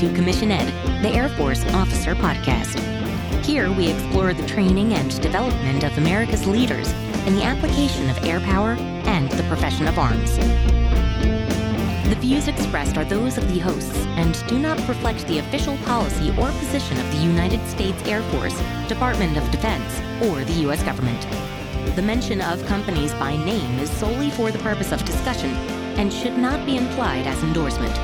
to Commission Ed, the Air Force Officer Podcast. Here we explore the training and development of America's leaders in the application of air power and the profession of arms. The views expressed are those of the hosts and do not reflect the official policy or position of the United States Air Force, Department of Defense, or the U.S. government. The mention of companies by name is solely for the purpose of discussion and should not be implied as endorsement.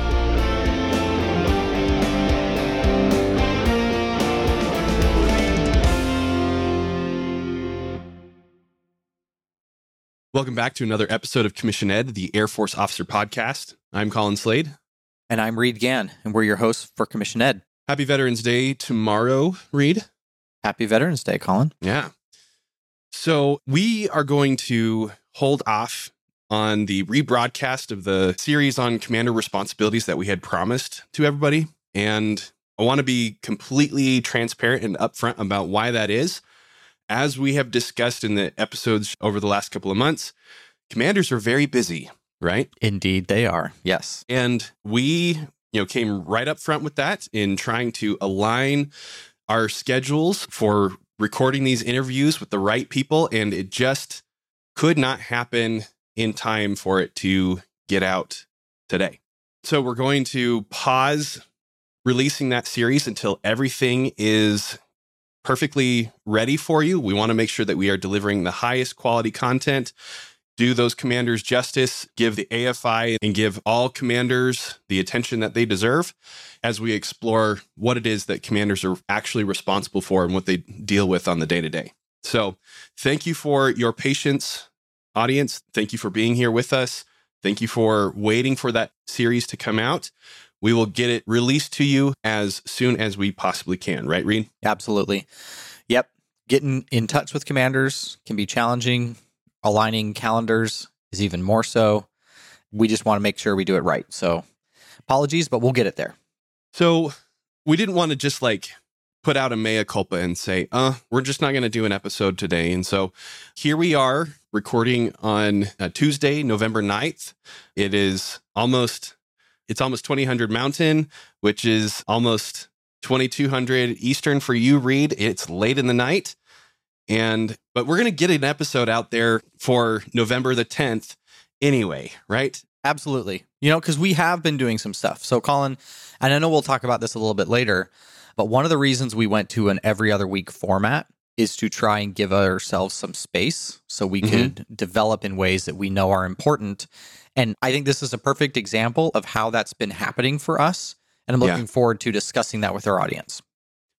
Welcome back to another episode of Commission Ed, the Air Force Officer Podcast. I'm Colin Slade. And I'm Reed Gann, and we're your hosts for Commission Ed. Happy Veterans Day tomorrow, Reed. Happy Veterans Day, Colin. Yeah. So we are going to hold off on the rebroadcast of the series on commander responsibilities that we had promised to everybody. And I want to be completely transparent and upfront about why that is. As we have discussed in the episodes over the last couple of months, commanders are very busy, right? Indeed, they are. Yes. And we, you know, came right up front with that in trying to align our schedules for recording these interviews with the right people. And it just could not happen in time for it to get out today. So we're going to pause releasing that series until everything is perfectly ready for you. We want to make sure that we are delivering the highest quality content, do those commanders justice, give the AFI and give all commanders the attention that they deserve as we explore what it is that commanders are actually responsible for and what they deal with on the day to day. So, thank you for your patience, audience. Thank you for being here with us. Thank you for waiting for that series to come out. We will get it released to you as soon as we possibly can, right, Reed? Absolutely. Yep. Getting in touch with commanders can be challenging. Aligning calendars is even more so. We just want to make sure we do it right. So, apologies, but we'll get it there. So, we didn't want to just like put out a mea culpa and say, uh, we're just not going to do an episode today. And so here we are recording on uh, Tuesday, November 9th. It is almost it's almost 2000 Mountain, which is almost 2200 Eastern for you, Reed. It's late in the night. And, but we're going to get an episode out there for November the 10th anyway, right? Absolutely. You know, because we have been doing some stuff. So, Colin, and I know we'll talk about this a little bit later, but one of the reasons we went to an every other week format is to try and give ourselves some space so we mm-hmm. could develop in ways that we know are important and I think this is a perfect example of how that's been happening for us. And I'm looking yeah. forward to discussing that with our audience.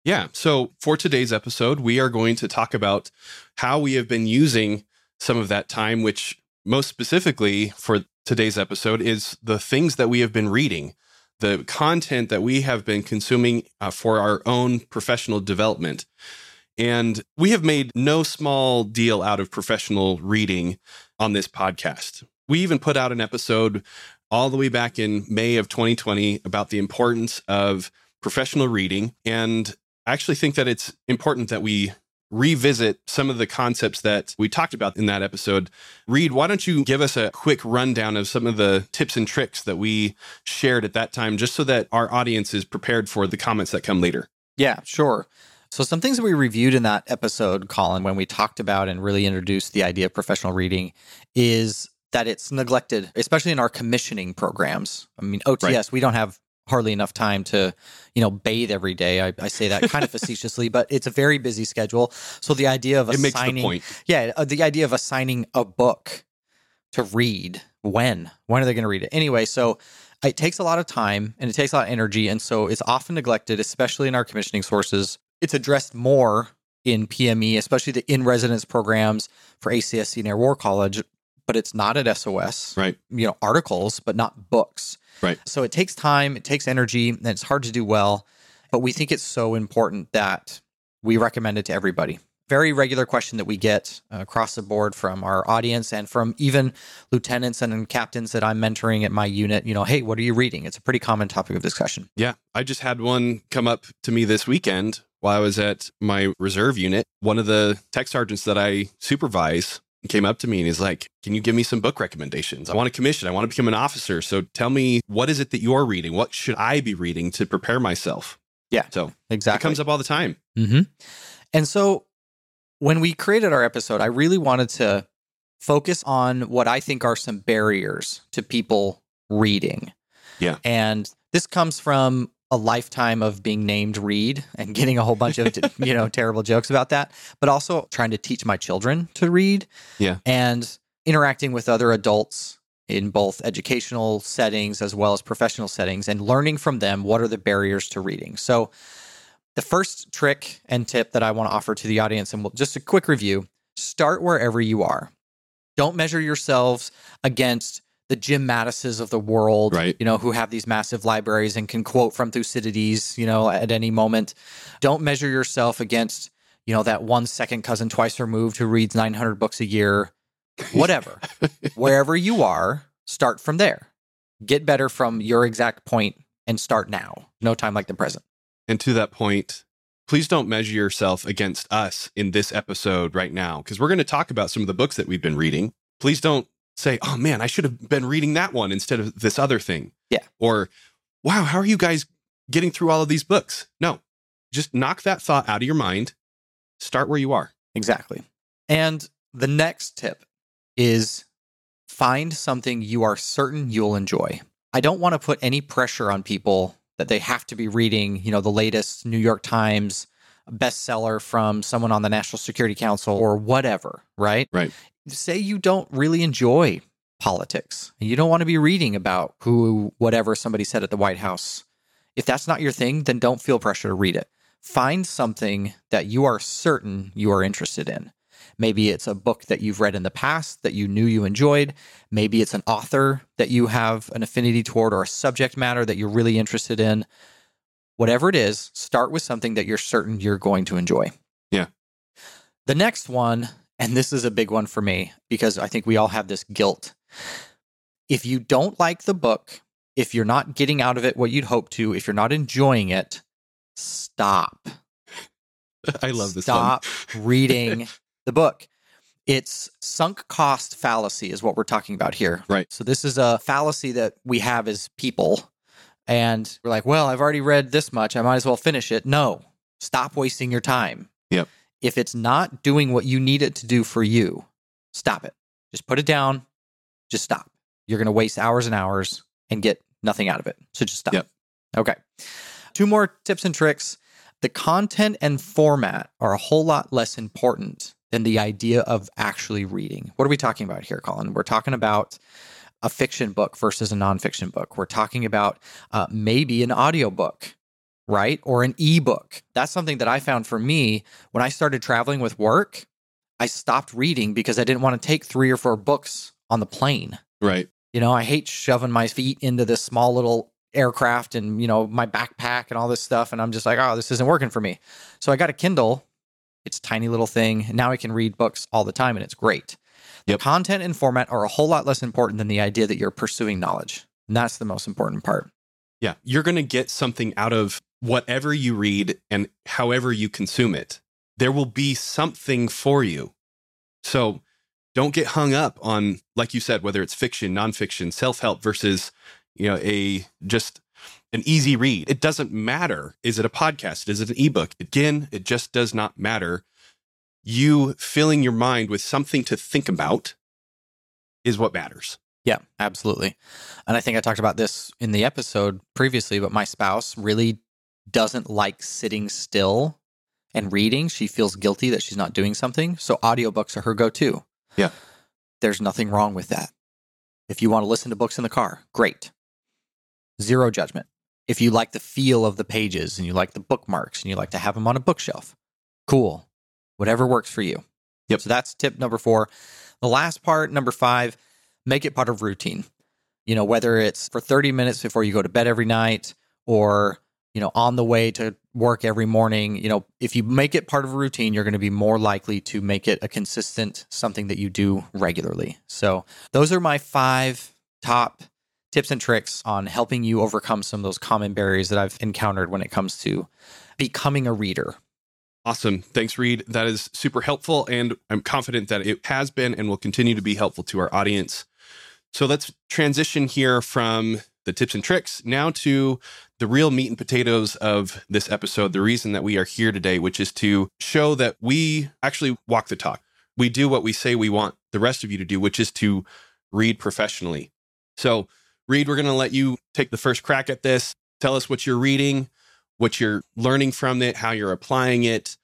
Yeah. So for today's episode, we are going to talk about how we have been using some of that time, which most specifically for today's episode is the things that we have been reading, the content that we have been consuming uh, for our own professional development. And we have made no small deal out of professional reading on this podcast. We even put out an episode all the way back in May of 2020 about the importance of professional reading. And I actually think that it's important that we revisit some of the concepts that we talked about in that episode. Reed, why don't you give us a quick rundown of some of the tips and tricks that we shared at that time, just so that our audience is prepared for the comments that come later? Yeah, sure. So, some things that we reviewed in that episode, Colin, when we talked about and really introduced the idea of professional reading, is that it's neglected, especially in our commissioning programs. I mean, OTS, right. we don't have hardly enough time to, you know, bathe every day. I, I say that kind of facetiously, but it's a very busy schedule. So the idea of assigning, yeah, uh, the idea of assigning a book to read when, when are they going to read it anyway? So it takes a lot of time and it takes a lot of energy, and so it's often neglected, especially in our commissioning sources. It's addressed more in PME, especially the in residence programs for ACSC and Air War College but it's not at SOS. Right. You know, articles, but not books. Right. So it takes time, it takes energy, and it's hard to do well. But we think it's so important that we recommend it to everybody. Very regular question that we get uh, across the board from our audience and from even lieutenants and captains that I'm mentoring at my unit. You know, hey, what are you reading? It's a pretty common topic of discussion. Yeah. I just had one come up to me this weekend while I was at my reserve unit. One of the tech sergeants that I supervise came up to me and he's like, Can you give me some book recommendations? I want to commission. I want to become an officer. So tell me, what is it that you're reading? What should I be reading to prepare myself? Yeah, So exactly. it comes up all the time. hmm And so when we created our episode, I really wanted to focus on what I think are some barriers to people reading. Yeah. And this comes from a lifetime of being named Reed and getting a whole bunch of you know terrible jokes about that, but also trying to teach my children to read. Yeah. And interacting with other adults in both educational settings as well as professional settings and learning from them what are the barriers to reading. So the first trick and tip that I want to offer to the audience, and we'll, just a quick review start wherever you are. Don't measure yourselves against the Jim Mattises of the world, Right. you know, who have these massive libraries and can quote from Thucydides, you know, at any moment. Don't measure yourself against, you know, that one second cousin twice removed who reads 900 books a year, whatever. wherever you are, start from there. Get better from your exact point and start now. No time like the present. And to that point, please don't measure yourself against us in this episode right now, because we're going to talk about some of the books that we've been reading. Please don't say, oh man, I should have been reading that one instead of this other thing. Yeah. Or, wow, how are you guys getting through all of these books? No, just knock that thought out of your mind. Start where you are. Exactly. And the next tip is find something you are certain you'll enjoy. I don't want to put any pressure on people that they have to be reading, you know, the latest New York Times bestseller from someone on the National Security Council or whatever, right? Right. Say you don't really enjoy politics. You don't want to be reading about who whatever somebody said at the White House. If that's not your thing, then don't feel pressure to read it. Find something that you are certain you are interested in. Maybe it's a book that you've read in the past that you knew you enjoyed. Maybe it's an author that you have an affinity toward or a subject matter that you're really interested in. Whatever it is, start with something that you're certain you're going to enjoy. Yeah. The next one, and this is a big one for me because I think we all have this guilt. If you don't like the book, if you're not getting out of it what you'd hope to, if you're not enjoying it, stop I love this stop reading the book. It's sunk cost fallacy, is what we're talking about here. Right. So, this is a fallacy that we have as people. And we're like, well, I've already read this much. I might as well finish it. No, stop wasting your time. Yep. If it's not doing what you need it to do for you, stop it. Just put it down. Just stop. You're going to waste hours and hours and get nothing out of it. So, just stop. Yep. Okay. Two more tips and tricks the content and format are a whole lot less important than the idea of actually reading. What are we talking about here, Colin? We're talking about a fiction book versus a nonfiction book. We're talking about uh, maybe an audiobook, right? Or an ebook. That's something that I found for me when I started traveling with work. I stopped reading because I didn't want to take three or four books on the plane. Right. You know, I hate shoving my feet into this small little aircraft and, you know, my backpack and all this stuff. And I'm just like, oh, this isn't working for me. So I got a Kindle. It's a tiny little thing. Now I can read books all the time and it's great. Yep. Content and format are a whole lot less important than the idea that you're pursuing knowledge. And that's the most important part. Yeah. You're going to get something out of whatever you read and however you consume it. There will be something for you. So don't get hung up on, like you said, whether it's fiction, nonfiction, self help versus, you know, a just an easy read. It doesn't matter. Is it a podcast? Is it an ebook? Again, it just does not matter. You filling your mind with something to think about is what matters. Yeah, absolutely. And I think I talked about this in the episode previously, but my spouse really doesn't like sitting still and reading. She feels guilty that she's not doing something. So audiobooks are her go to. Yeah. There's nothing wrong with that. If you want to listen to books in the car, great. Zero judgment. If you like the feel of the pages and you like the bookmarks and you like to have them on a bookshelf, cool. Whatever works for you. Yep. So that's tip number four. The last part, number five, make it part of routine. You know, whether it's for 30 minutes before you go to bed every night or, you know, on the way to work every morning, you know, if you make it part of a routine, you're going to be more likely to make it a consistent something that you do regularly. So, those are my five top tips and tricks on helping you overcome some of those common barriers that I've encountered when it comes to becoming a reader. Awesome. Thanks, Reed. That is super helpful. And I'm confident that it has been and will continue to be helpful to our audience. So let's transition here from the tips and tricks now to the real meat and potatoes of this episode. The reason that we are here today, which is to show that we actually walk the talk. We do what we say we want the rest of you to do, which is to read professionally. So, Reed, we're going to let you take the first crack at this. Tell us what you're reading, what you're learning from it, how you're applying it.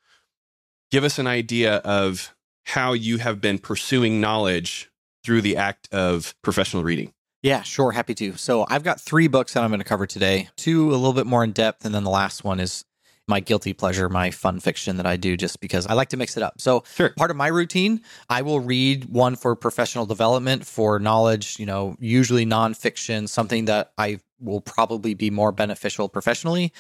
Give us an idea of how you have been pursuing knowledge through the act of professional reading. Yeah, sure. Happy to. So I've got three books that I'm going to cover today. Two a little bit more in depth, and then the last one is my guilty pleasure, my fun fiction that I do just because I like to mix it up. So Sure. part of my routine, I will read one for professional development, for knowledge, you know, usually nonfiction, something that I will probably be more beneficial professionally.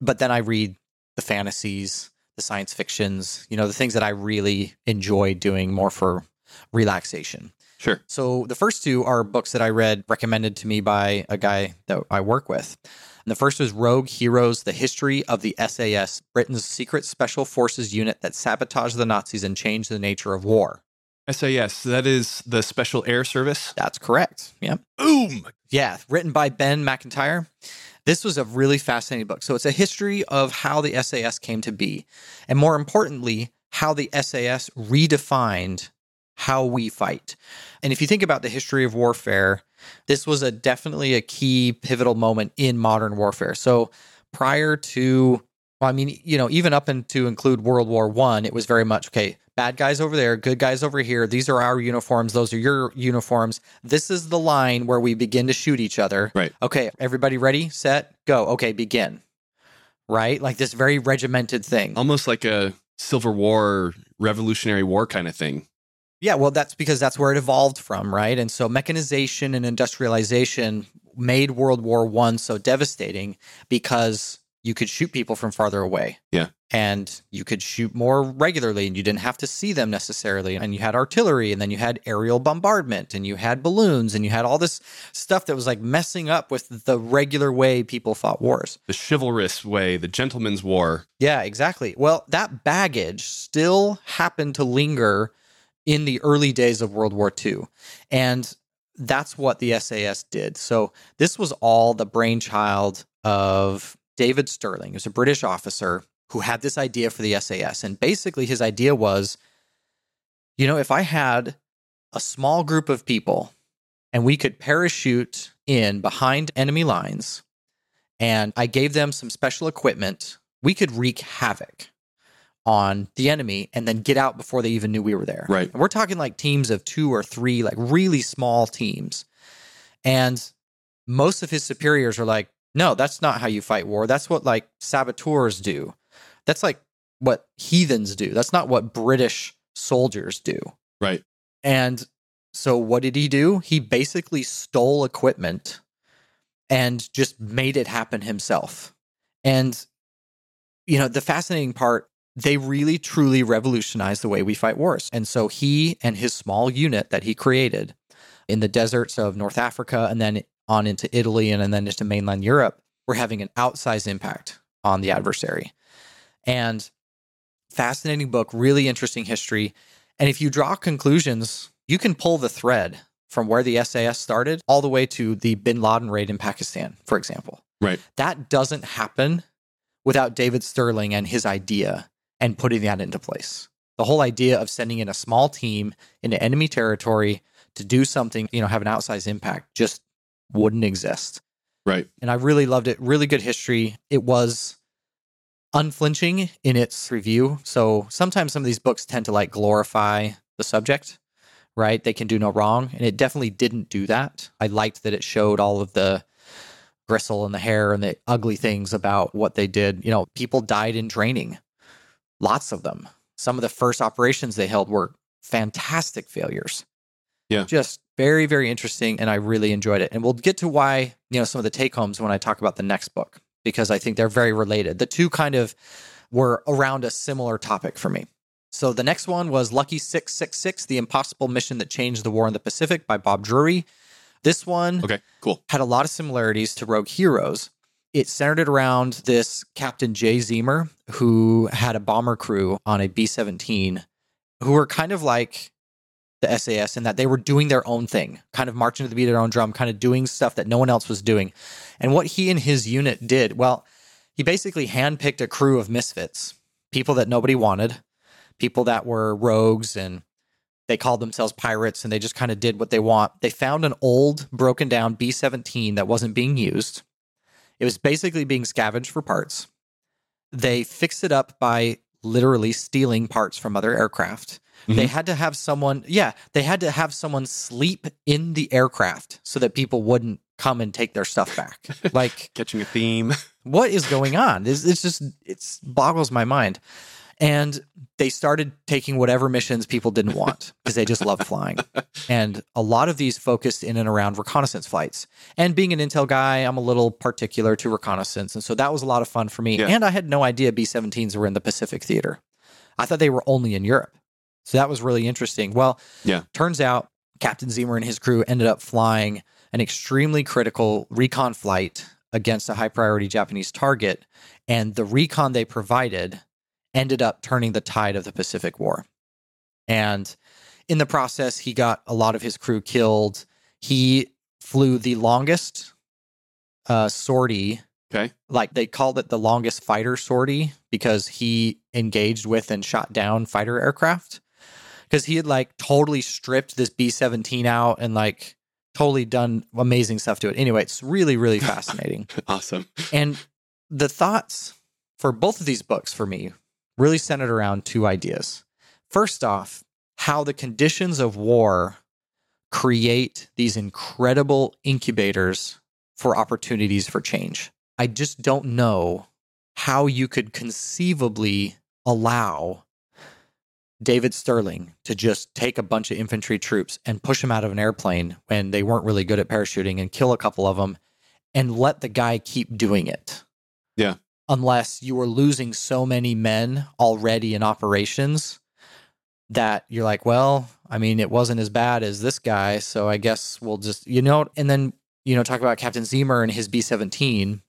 But then I read the fantasies, the science fictions, you know, the things that I really enjoy doing more for relaxation. Sure. So the first two are books that I read recommended to me by a guy that I work with. And the first was Rogue Heroes: The History of the SAS, Britain's secret special forces unit that sabotaged the Nazis and changed the nature of war. SAS, that is the Special Air Service. That's correct. Yeah. Boom. Yeah, written by Ben Macintyre. This was a really fascinating book. So it's a history of how the SAS came to be, and more importantly, how the SAS redefined how we fight. And if you think about the history of warfare, this was a definitely a key pivotal moment in modern warfare. So prior to well, I mean, you know, even up into include World War One, it was very much okay. Bad guys over there, good guys over here. These are our uniforms. Those are your uniforms. This is the line where we begin to shoot each other. Right. Okay, everybody ready, set, go. Okay, begin. Right? Like this very regimented thing. Almost like a Civil War, Revolutionary War kind of thing. Yeah, well, that's because that's where it evolved from, right? And so mechanization and industrialization made World War One so devastating because you could shoot people from farther away. Yeah. And you could shoot more regularly and you didn't have to see them necessarily. And you had artillery and then you had aerial bombardment and you had balloons and you had all this stuff that was like messing up with the regular way people fought wars. The chivalrous way, the gentleman's war. Yeah, exactly. Well, that baggage still happened to linger in the early days of World War II. And that's what the SAS did. So this was all the brainchild of David Stirling, who's a British officer who had this idea for the SAS. And basically, his idea was you know, if I had a small group of people and we could parachute in behind enemy lines and I gave them some special equipment, we could wreak havoc on the enemy and then get out before they even knew we were there. Right. And we're talking like teams of two or three, like really small teams. And most of his superiors are like, no, that's not how you fight war. That's what like saboteurs do. That's like what heathens do. That's not what British soldiers do. Right. And so what did he do? He basically stole equipment and just made it happen himself. And you know, the fascinating part, they really truly revolutionized the way we fight wars. And so he and his small unit that he created in the deserts of North Africa and then on into Italy and, and then into mainland Europe were having an outsized impact on the adversary. And fascinating book, really interesting history. And if you draw conclusions, you can pull the thread from where the SAS started all the way to the bin Laden raid in Pakistan, for example. Right. That doesn't happen without David Stirling and his idea and putting that into place. The whole idea of sending in a small team into enemy territory to do something, you know, have an outsized impact just wouldn't exist. Right. And I really loved it. Really good history. It was unflinching in its review. So sometimes some of these books tend to like glorify the subject, right? They can do no wrong. And it definitely didn't do that. I liked that it showed all of the gristle and the hair and the ugly things about what they did. You know, people died in training, lots of them. Some of the first operations they held were fantastic failures. Yeah. Just very, very interesting. And I really enjoyed it. And we'll get to why, you know, some of the take homes when I talk about the next book, because I think they're very related. The two kind of were around a similar topic for me. So the next one was Lucky 666, The Impossible Mission That Changed the War in the Pacific by Bob Drury. This one Okay. Cool. had a lot of similarities to Rogue Heroes. it centered it around this Captain Jay Zeamer, who had a bomber crew on a B 17, who were kind of like the SAS in that they were doing their own thing, kind of marching to the beat of their own drum, kind of doing stuff that no one else was doing. And what he and his unit did, well, he basically handpicked a crew of misfits, people that nobody wanted, people that were rogues and they called themselves pirates and they just kind of did what they want. They found an old, broken down B 17 that wasn't being used. It was basically being scavenged for parts. They fixed it up by literally stealing parts from other aircraft. They mm-hmm. had to have someone, yeah, they had to have someone sleep in the aircraft so that people wouldn't come and take their stuff back. like, Catching a theme. what is going on? It's, it's just, it boggles my mind. And they started taking whatever missions people didn't want because they just love flying. And a lot of these focused in and around reconnaissance flights. And being an intel guy, I'm a little particular to reconnaissance. And so that was a lot of fun for me. Yeah. And I had no idea B 17s were in the Pacific theater. I thought they were only in Europe. So that was really interesting. Well, Yeah. turns out Captain Zeamer and his crew ended up flying an extremely critical recon flight against a high priority Japanese target. And the recon they provided ended up turning the tide of the Pacific War. And in the process, he got a lot of his crew killed. He flew the longest uh, sortie Okay. like they called it the longest fighter sortie because he engaged with and shot down fighter aircraft because he had like totally stripped this b-17 out and like totally done amazing stuff to it anyway it's really really fascinating Awesome. and the thoughts for both of these books for me really centered around two ideas first off how the conditions of war create these incredible incubators for opportunities for change. I just don't know how you could conceivably allow David Stirling to just take a bunch of infantry troops and push them out of an airplane when they weren't really good at parachuting and kill a couple of them and let the guy keep doing it. Yeah. Unless you were losing so many men already in operations that you're like, well, I mean, it wasn't as bad as this guy, so I guess we'll just, you know, and then, you know, talk about Captain Zeamer and his B 17.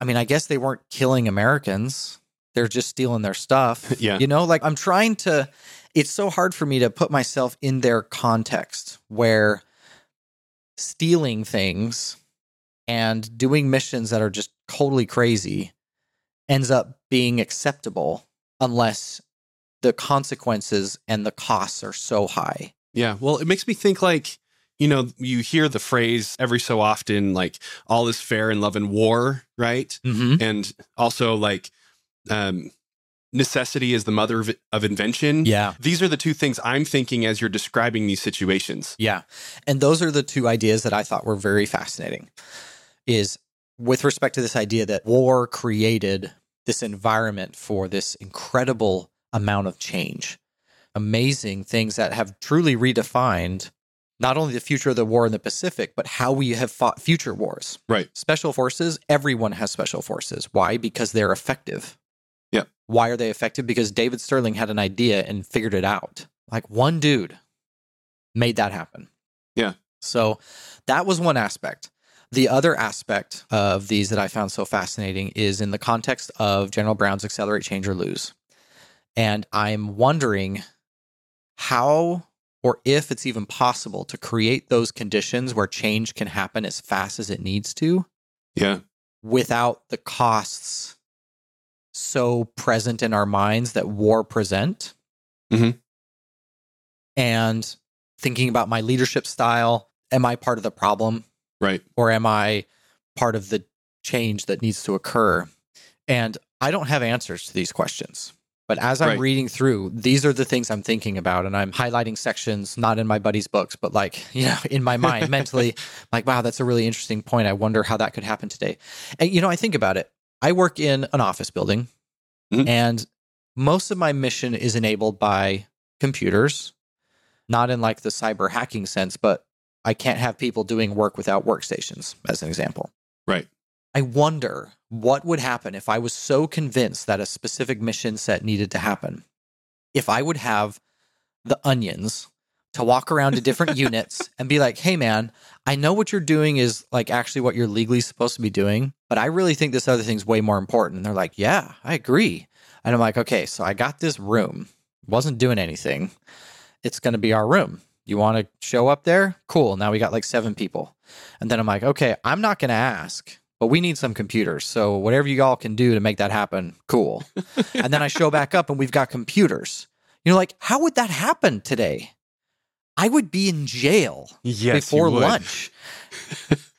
I mean, I guess they weren't killing Americans. They're just stealing their stuff. Yeah. You know, like I'm trying to, it's so hard for me to put myself in their context where stealing things and doing missions that are just totally crazy ends up being acceptable unless the consequences and the costs are so high. Yeah. Well, it makes me think like, you know, you hear the phrase every so often, like all is fair in love and war, right? Mm-hmm. And also like um necessity is the mother of, of invention. Yeah. These are the two things I'm thinking as you're describing these situations. Yeah. And those are the two ideas that I thought were very fascinating. Is with respect to this idea that war created this environment for this incredible amount of change. Amazing things that have truly redefined not only the future of the war in the Pacific, but how we have fought future wars. Right. Special forces, everyone has special forces. Why? Because they're effective. Yep. Why are they effective? Because David Stirling had an idea and figured it out. Like one dude made that happen. Yeah. So that was one aspect. The other aspect of these that I found so fascinating is in the context of General Brown's Accelerate, Change, or Lose. And I'm wondering how or if it's even possible to create those conditions where change can happen as fast as it needs to Yeah. without the costs so present in our minds that war present. Mhm. And thinking about my leadership style, am I part of the problem Right. or am I part of the change that needs to occur? And I don't have answers to these questions. But as I'm Right. reading through, these are the things I'm thinking about. And I'm highlighting sections, not in my buddy's books, but like, you know, in my mind, mentally, like, wow, that's a really interesting point. I wonder how that could happen today. And, you know, I think about it. I work in an office building, Mhm. and most of my mission is enabled by computers, not in like the cyber hacking sense, but I can't have people doing work without workstations, as an example. Right. I wonder what would happen if I was so convinced that a specific mission set needed to happen. If I would have the onions to walk around to different units and be like, hey, man, I know what you're doing is like actually what you're legally supposed to be doing, but I really think this other thing's way more important. And they're like, yeah, I agree. And I'm like, okay, so I got this room, wasn't doing anything. It's going to be our room. You want to show up there? Cool. Now we got like seven people. And then I'm like, okay, I'm not going to ask, but we need some computers. So whatever you all can do to make that happen, cool. and then I show back up and we've got computers. You know, like, how would that happen today? I would be in jail Yes, before lunch.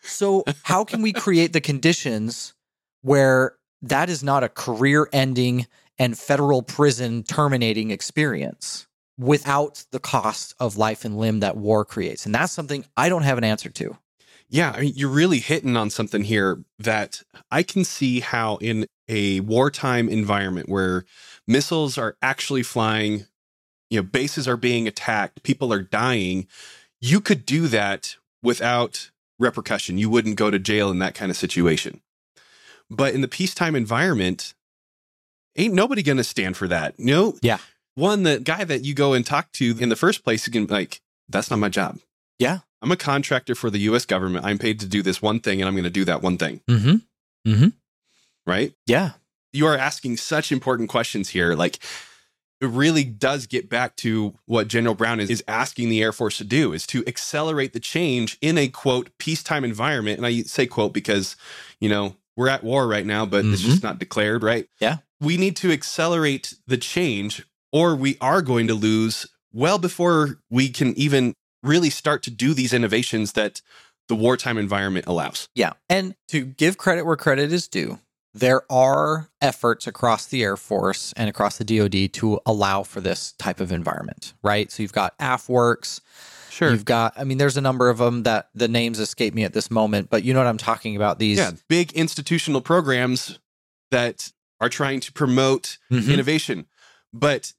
so, how can we create the conditions where that is not a career ending and federal prison terminating experience without the cost of life and limb that war creates? And that's something I don't have an answer to. Yeah, I mean, you're really hitting on something here that I can see how in a wartime environment where missiles are actually flying, you know, bases are being attacked, people are dying, you could do that without repercussion. You wouldn't go to jail in that kind of situation. But in the peacetime environment, ain't nobody to stand for that. You know? Yeah. One, the guy that you go and talk to in the first place, you can be like, that's not my job. Yeah. I'm a contractor for the US government. I'm paid to do this one thing and I'm going to do that one thing, Mm-hmm. Mm-hmm. right? Yeah. You are asking such important questions here. Like, it really does get back to what General Brown is, is asking the Air Force to do is to accelerate the change in a quote peacetime environment. And I say quote because, you know, we're at war right now, but it's Mhm. just not declared, right? Yeah. We need to accelerate the change or we are going to lose well before we can even really start to do these innovations that the wartime environment allows. Yeah. And to give credit where credit is due, there are efforts across the Air Force and across the DoD to allow for this type of environment, right? So you've got AFWERX. Sure. You've got, I mean, there's a number of them that the names escape me at this moment, but you know what I'm talking about. These, yeah, big institutional programs that are trying to promote Mhm. innovation. But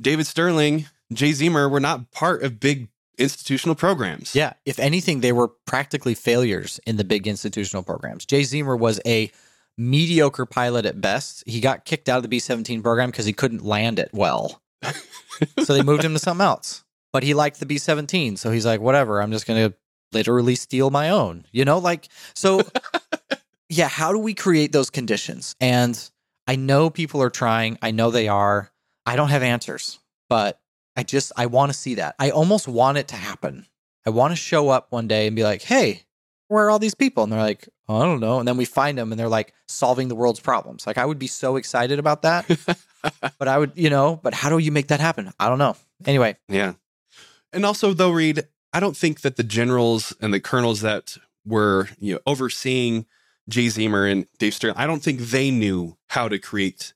David Stirling, Jay Zeamer were not part of big institutional programs. Yeah. If anything, they were practically failures in the big institutional programs. Jay Zeamer was a mediocre pilot at best. He got kicked out of the B 17 program because he couldn't land it well. so they moved him to something else. But he liked the B 17. So he's like, whatever, I'm just going to literally steal my own, you know? Like, so yeah, how do we create those conditions? And I know people are trying, I know they are. I don't have answers, but I just I want to see that. I almost want it to happen. I want to show up one day and be like, "Hey, where are all these people?" And they're like, oh, "I don't know." And then we find them and they're like solving the world's problems. Like I would be so excited about that. but I would, you know, but how do you make that happen? I don't know. Anyway, Yeah. And also though, Reed, I don't think that the generals and the colonels that were, you know, overseeing Jay Zeamer and Dave Stirling, I don't think they knew how to create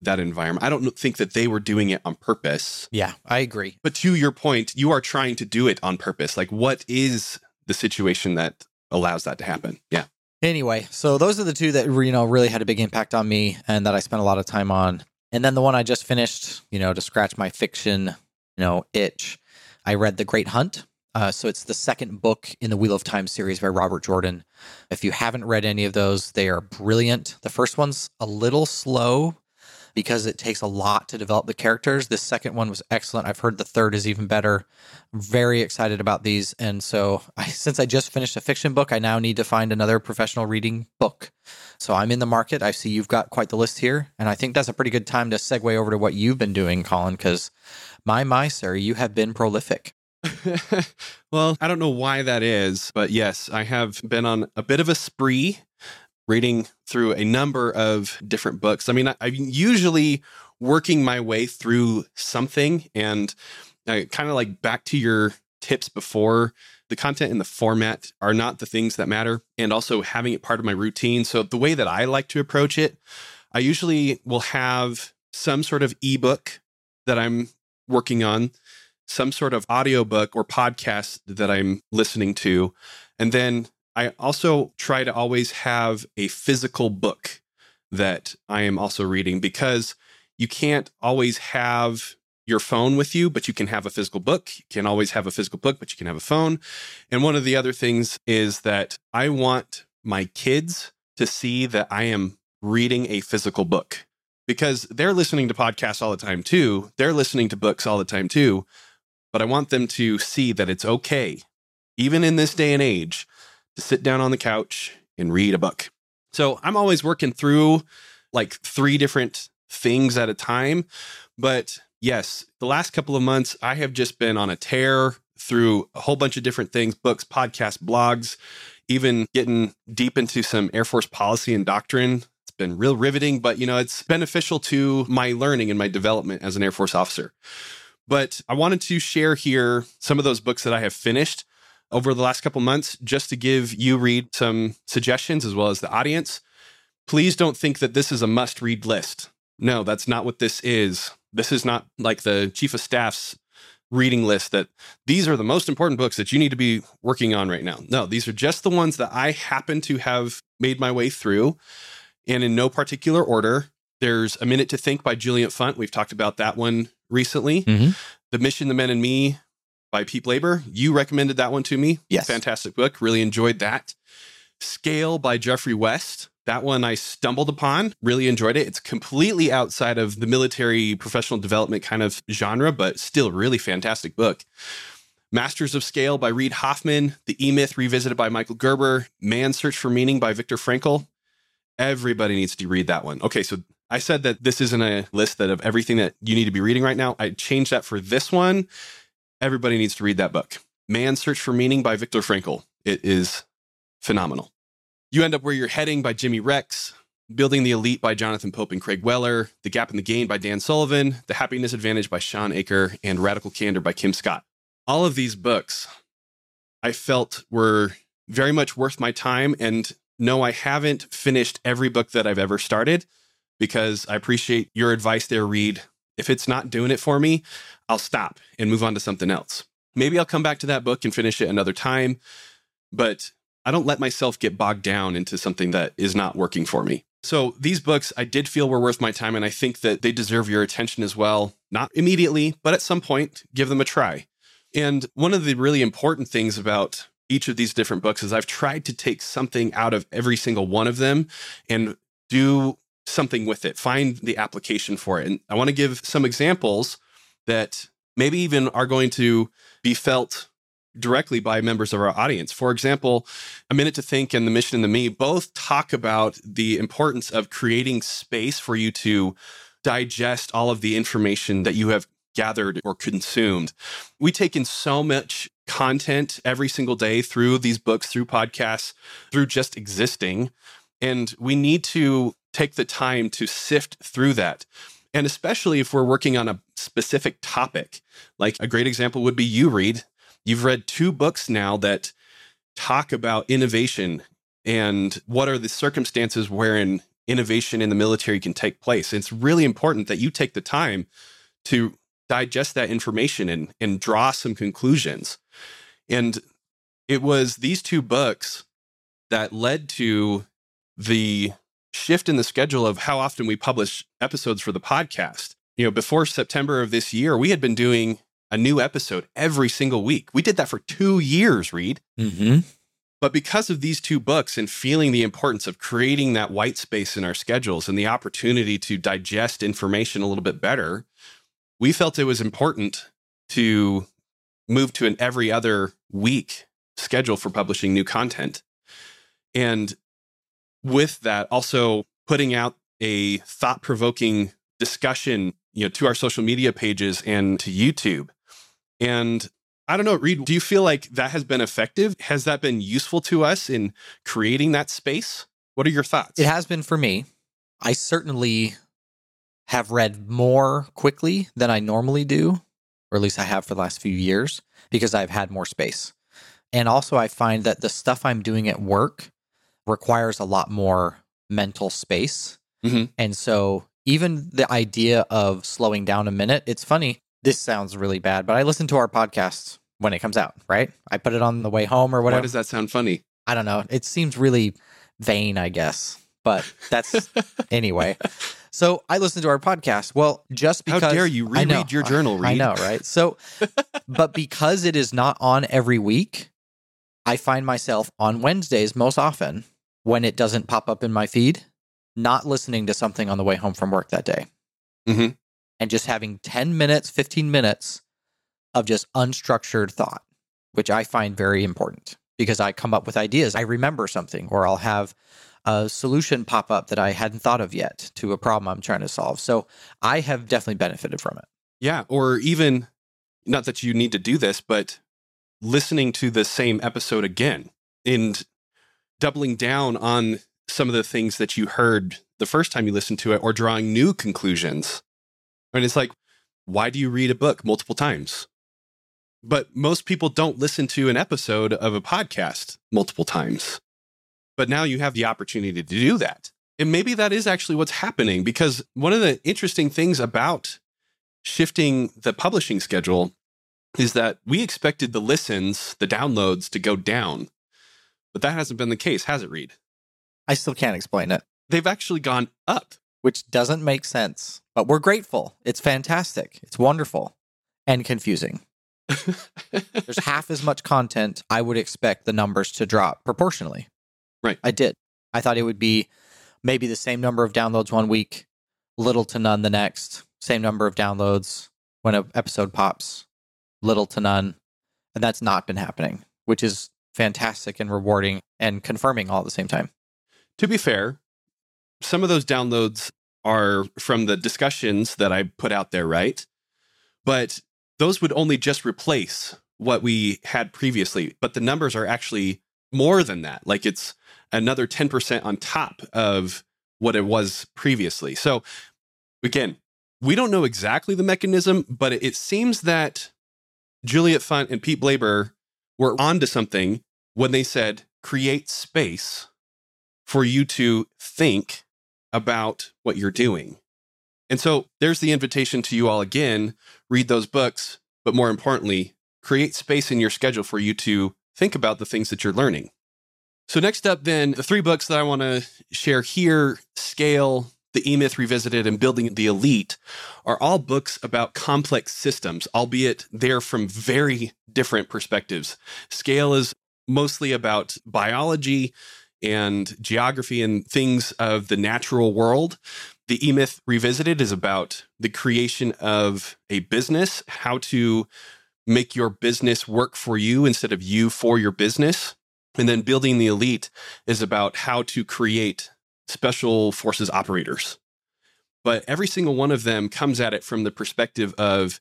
that environment. I don't think that they were doing it on purpose. yeah, I agree. But to your point, you are trying to do it on purpose. Like what is the situation that allows that to happen? Yeah. Anyway, so those are the two that you know really had a big impact on me and that I spent a lot of time on. And then the one I just finished, you know, to scratch my fiction, you know, itch. I read The Great Hunt. Uh, so it's the second book in the Wheel of Time series by Robert Jordan. If you haven't read any of those, they are brilliant. The first one's a little slow because it takes a lot to develop the characters. The second one was excellent. I've heard the third is even better. I'm very excited about these. And so, I, since I just finished a fiction book, I now need to find another professional reading book. So, I'm in the market. I see you've got quite the list here. And I think that's a pretty good time to segue over to what you've been doing, Colin, because my, my, sir, you have been prolific. well, I don't know why that is, but yes, I have been on a bit of a spree reading through a number of different books. I mean, I, I'm usually working my way through something and kind of like back to your tips before the content and the format are not the things that matter and also having it part of my routine. So the way that I like to approach it, I usually will have some sort of ebook that I'm working on some sort of audiobook or podcast that I'm listening to. And then I also try to always have a physical book that I am also reading because you can't always have your phone with you, but you can have a physical book. You can always have a physical book, but you can have a phone. And one of the other things is that I want my kids to see that I am reading a physical book because they're listening to podcasts all the time too. They're listening to books all the time too but I want them to see that it's okay, even in this day and age, to sit down on the couch and read a book. So I'm always working through like three different things at a time. But yes, the last couple of months, I have just been on a tear through a whole bunch of different things books, podcasts, blogs, even getting deep into some Air Force policy and doctrine. It's been real riveting, but you know, it's beneficial to my learning and my development as an Air Force officer. But I wanted to share here some of those books that I have finished over the last couple months just to give you Reed some suggestions as well as the audience. Please don't think that this is a must read list. No, that's not what this is. This is not like the chief of staff's reading list that these are the most important books that you need to be working on right now. No, these are just the ones that I happen to have made my way through and in no particular order. There's A Minute to Think by Juliet Funt. We've talked about that one recently. Mm-hmm. The Mission, the Men, and Me by Pete Blaber. You recommended that one to me. Yes. Fantastic book. Really enjoyed that. Scale by Geoffrey West. That one I stumbled upon, really enjoyed it. It's completely outside of the military professional development kind of genre, but still really fantastic book. Masters of Scale by Reid Hoffman, The E Myth Revisited by Michael Gerber, Man's Search for Meaning by Viktor Frankl. Everybody needs to read that one. Okay, so I said that this isn't a list that of everything that you need to be reading right now. I changed that for this one. Everybody needs to read that book. Man's Search for Meaning by Viktor Frankl. It is phenomenal. You End Up Where You're Heading by Jimmy Rex, Building the Elite by Jonathan Pope and Craig Weller, The Gap and the Gain by Dan Sullivan, The Happiness Advantage by Shawn Achor, and Radical Candor by Kim Scott. All of these books I felt were very much worth my time. And no, I haven't finished every book that I've ever started because I appreciate your advice there, Reed. If it's not doing it for me, I'll stop and move on to something else. Maybe I'll come back to that book and finish it another time. But I don't let myself get bogged down into something that is not working for me. So these books I did feel were worth my time, and I think that they deserve your attention as well. Not immediately, but at some point, give them a try. And one of the really important things about each of these different books is I've tried to take something out of every single one of them and do something with it, find the application for it. And I want to give some examples that maybe even are going to be felt directly by members of our audience. For example, A Minute to Think and The Mission and the Me both talk about the importance of creating space for you to digest all of the information that you have gathered or consumed. We take in so much content every single day through these books, through podcasts, through just existing. And we need to take the time to sift through that. And especially if we're working on a specific topic, like a great example would be you, Reed. You've read two books now that talk about innovation and what are the circumstances wherein innovation in the military can take place. It's really important that you take the time to digest that information and, and draw some conclusions. And it was these two books that led to the shift in the schedule of how often we publish episodes for the podcast. You know, before September of this year, we had been doing a new episode every single week. We did that for two years, Reed. Mm-hmm. But because of these two books and feeling the importance of creating that white space in our schedules and the opportunity to digest information a little bit better, we felt it was important to move to an every other week schedule for publishing new content. And with that, also putting out a thought provoking discussion you know to our social media pages and to YouTube and I don't know, Reed, do you feel like that has been effective? Has that been useful to us in creating that space? What are your thoughts? It has been for me. I certainly have read more quickly than I normally do, or at least I have for the last few years, because I've had more space. And also, I find that the stuff I'm doing at work requires a lot more mental space. Mhm. And so, even the idea of slowing down a minute, it's funny this sounds really bad, but I listen to our podcast when it comes out, right? I put it on the way home or whatever. Why does that sound funny? I don't know. It seems really vain, I guess. But that's anyway. So I listen to our podcast. Well, just How because dare you I know, your journal, I know, right? So, but because it is not on every week, I find myself on Wednesdays most often when it doesn't pop up in my feed, not listening to something on the way home from work that day Mhm. and just having 10 minutes, 15 minutes of just unstructured thought, which I find very important because I come up with ideas. I remember something, or I'll have a solution pop up that I hadn't thought of yet to a problem I'm trying to solve. So I have definitely benefited from it. Yeah. Or even, not that you need to do this, but listening to the same episode again and doubling down on some of the things that you heard the first time you listened to it or drawing new conclusions. And it's like, why do you read a book multiple times? But most people don't listen to an episode of a podcast multiple times. But now you have the opportunity to do that. And maybe that is actually what's happening because one of the interesting things about shifting the publishing schedule is that we expected the listens, the downloads to go down. But that hasn't been the case, has it, Reed? I still can't explain it. They've actually gone up. Which doesn't make sense. But we're grateful. It's fantastic. It's wonderful and confusing. There's half as much content. I would expect the numbers to drop proportionally. Right. I did. I thought it would be maybe the same number of downloads one week, little to none the next, same number of downloads when an episode pops, little to none. And that's not been happening, which is fantastic and rewarding and confirming all at the same time. To be fair, some of those downloads are from the discussions that I put out there, right? But those would only just replace what we had previously. But the numbers are actually more than that. Like it's another 10% on top of what it was previously. So again, we don't know exactly the mechanism, but it seems that Juliet Funt and Pete Blaber were onto something when they said create space for you to think about what you're doing. And so there's the invitation to you all again read those books, but more importantly, create space in your schedule for you to think about the things that you're learning. So, next up, then, the three books that I want to share here Scale, The E Myth Revisited, and Building the Elite are all books about complex systems, albeit they're from very different perspectives. Scale is mostly about biology and geography and things of the natural world. The E Myth Revisited is about the creation of a business, how to make your business work for you instead of you for your business. And then Building the Elite is about how to create special forces operators. But every single one of them comes at it from the perspective of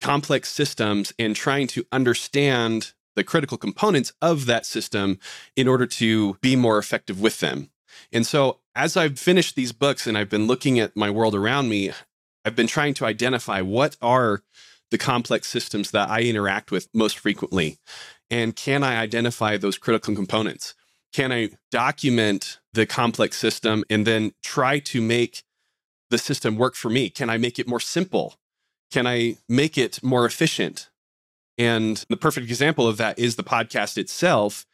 complex systems and trying to understand the critical components of that system in order to be more effective with them. And so, as I've finished these books and I've been looking at my world around me, I've been trying to identify what are the complex systems that I interact with most frequently. And can I identify those critical components? Can I document the complex system and then try to make the system work for me? Can I make it more simple? Can I make it more efficient? And the perfect example of that is the podcast itself.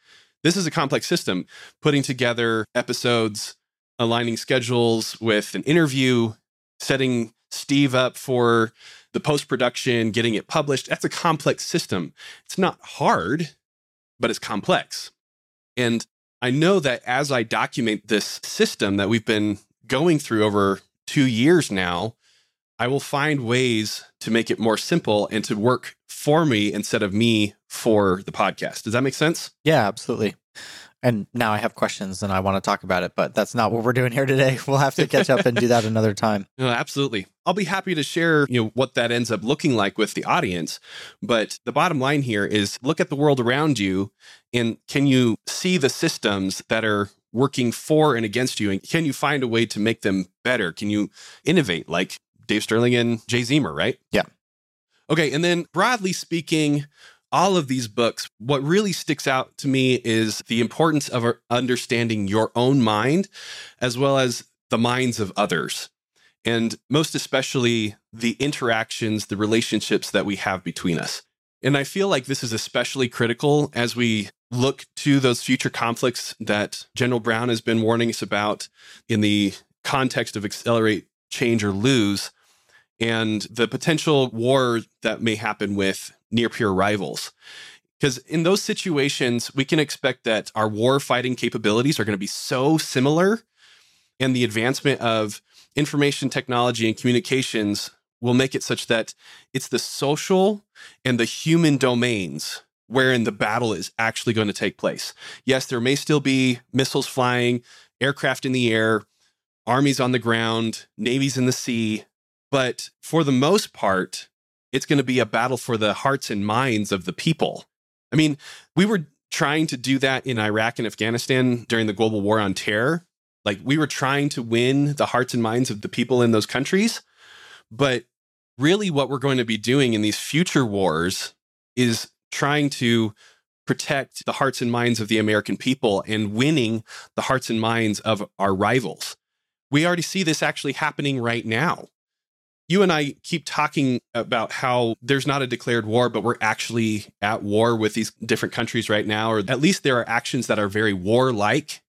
This is a complex system, putting together episodes, aligning schedules with an interview, setting Steve up for the post production, getting it published. That's a complex system. It's not hard, but it's complex. And I know that as I document this system that we've been going through over two years now, I will find ways to make it more simple and to work for me instead of me for the podcast. Does that make sense? Yeah, absolutely. And now I have questions and I want to talk about it, but that's not what we're doing here today. We'll have to catch up and do that another time. No, absolutely. I'll be happy to share, you know, what that ends up looking like with the audience. But the bottom line here is look at the world around you and can you see the systems that are working for and against you and can you find a way to make them better? Can you innovate like Dave Stirling and Jay Zeamer, right? Yeah. Okay, and then broadly speaking, all of these books, what really sticks out to me is the importance of understanding your own mind as well as the minds of others. And most especially the interactions, the relationships that we have between us. And I feel like this is especially critical as we look to those future conflicts that General Brown has been warning us about in the context of accelerate, change, or lose and the potential war that may happen with near peer rivals. Because in those situations, we can expect that our war fighting capabilities are going to be so similar, and the advancement of information technology and communications will make it such that it's the social and the human domains wherein the battle is actually going to take place. Yes, there may still be missiles flying, aircraft in the air, armies on the ground, navies in the sea, but for the most part, it's going to be a battle for the hearts and minds of the people. I mean, we were trying to do that in Iraq and Afghanistan during the global war on terror. Like we were trying to win the hearts and minds of the people in those countries. But really, what we're going to be doing in these future wars is trying to protect the hearts and minds of the American people and winning the hearts and minds of our rivals. We already see this actually happening right now. You and I keep talking about how there's not a declared war, but we're actually at war with these different countries right now, or at least there are actions that are very warlike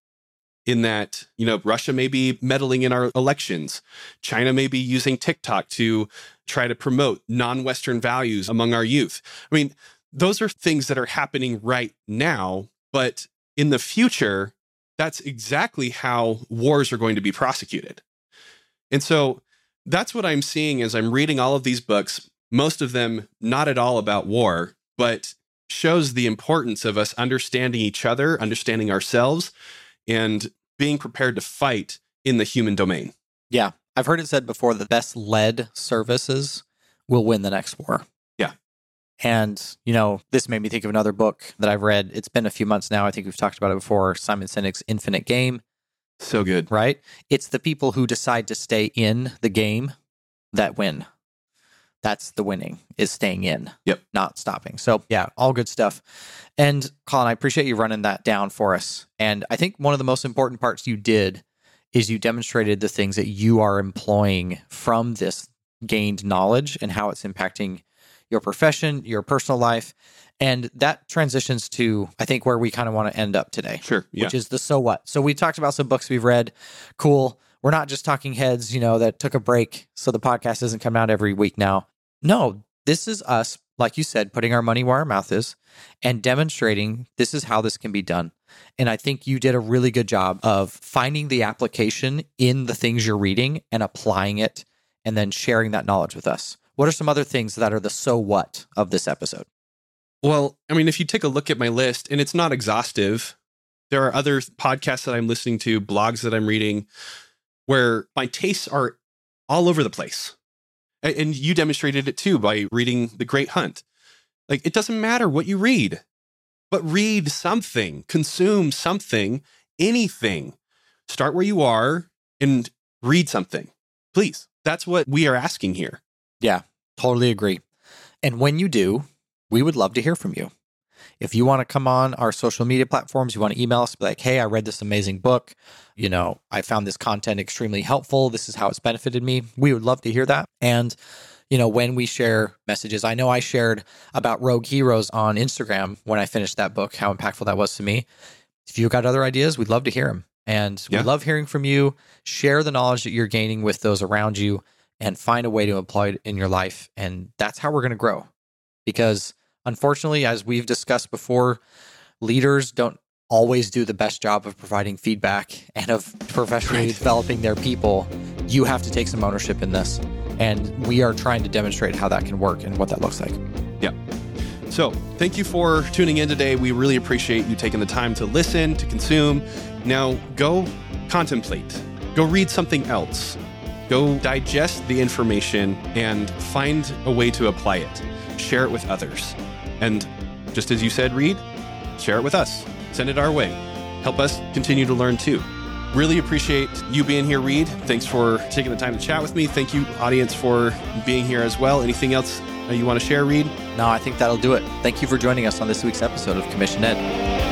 in that, you know, Russia may be meddling in our elections. China may be using TikTok to try to promote non Western values among our youth. I mean, those are things that are happening right now, but in the future, that's exactly how wars are going to be prosecuted. And so that's what I'm seeing as I'm reading all of these books, most of them not at all about war, but shows the importance of us understanding each other, understanding ourselves, and being prepared to fight in the human domain. Yeah. I've heard it said before the best led services will win the next war. Yeah. And, you know, this made me think of another book that I've read. It's been a few months now. I think we've talked about it before Simon Sinek's Infinite Game. So good. Right? It's the people who decide to stay in the game that win. That's the winning is staying in. Yep. Not stopping. So yeah, all good stuff. And Colin, I appreciate you running that down for us. And I think one of the most important parts you did is you demonstrated the things that you are employing from this gained knowledge and how it's impacting your profession, your personal life. And that transitions to, I think, where we kind of want to end up today. Sure. Yeah. Which is the so what. So we talked about some books we've read. Cool. We're not just talking heads, you know, that took a break. So the podcast doesn't come out every week now. No, this is us, like you said, putting our money where our mouth is and demonstrating this is how this can be done. And I think you did a really good job of finding the application in the things you're reading and applying it and then sharing that knowledge with us. What are some other things that are the so what of this episode? Well, I mean, if you take a look at my list, and it's not exhaustive, there are other podcasts that I'm listening to, blogs that I'm reading, where my tastes are all over the place. And you demonstrated it too by reading The Great Hunt. Like, it doesn't matter what you read, but read something, consume something, anything. Start where you are and read something, please. That's what we are asking here. Yeah, totally agree. And when you do, we would love to hear from you. If you want to come on our social media platforms, you want to email us, be like, hey, I read this amazing book. You know, I found this content extremely helpful. This is how it's benefited me. We would love to hear that. And, you know, when we share messages, I know I shared about Rogue Heroes on Instagram when I finished that book, how impactful that was to me. If you've got other ideas, we'd love to hear them. And we love hearing from you. Share the knowledge that you're gaining with those around you and find a way to employ it in your life. And that's how we're going to grow. Because unfortunately, as we've discussed before, leaders don't always do the best job of providing feedback and of professionally right. developing their people. You have to take some ownership in this. And we are trying to demonstrate how that can work and what that looks like. Yeah. So, thank you for tuning in today. We really appreciate you taking the time to listen, to consume. Now, go contemplate, go read something else, go digest the information and find a way to apply it. Share it with others. And just as you said, Reed, share it with us. Send it our way. Help us continue to learn too. Really appreciate you being here, Reed. Thanks for taking the time to chat with me. Thank you, audience, for being here as well. Anything else uh, you want to share, Reed? No, I think that'll do it. Thank you for joining us on this week's episode of Commission Ed.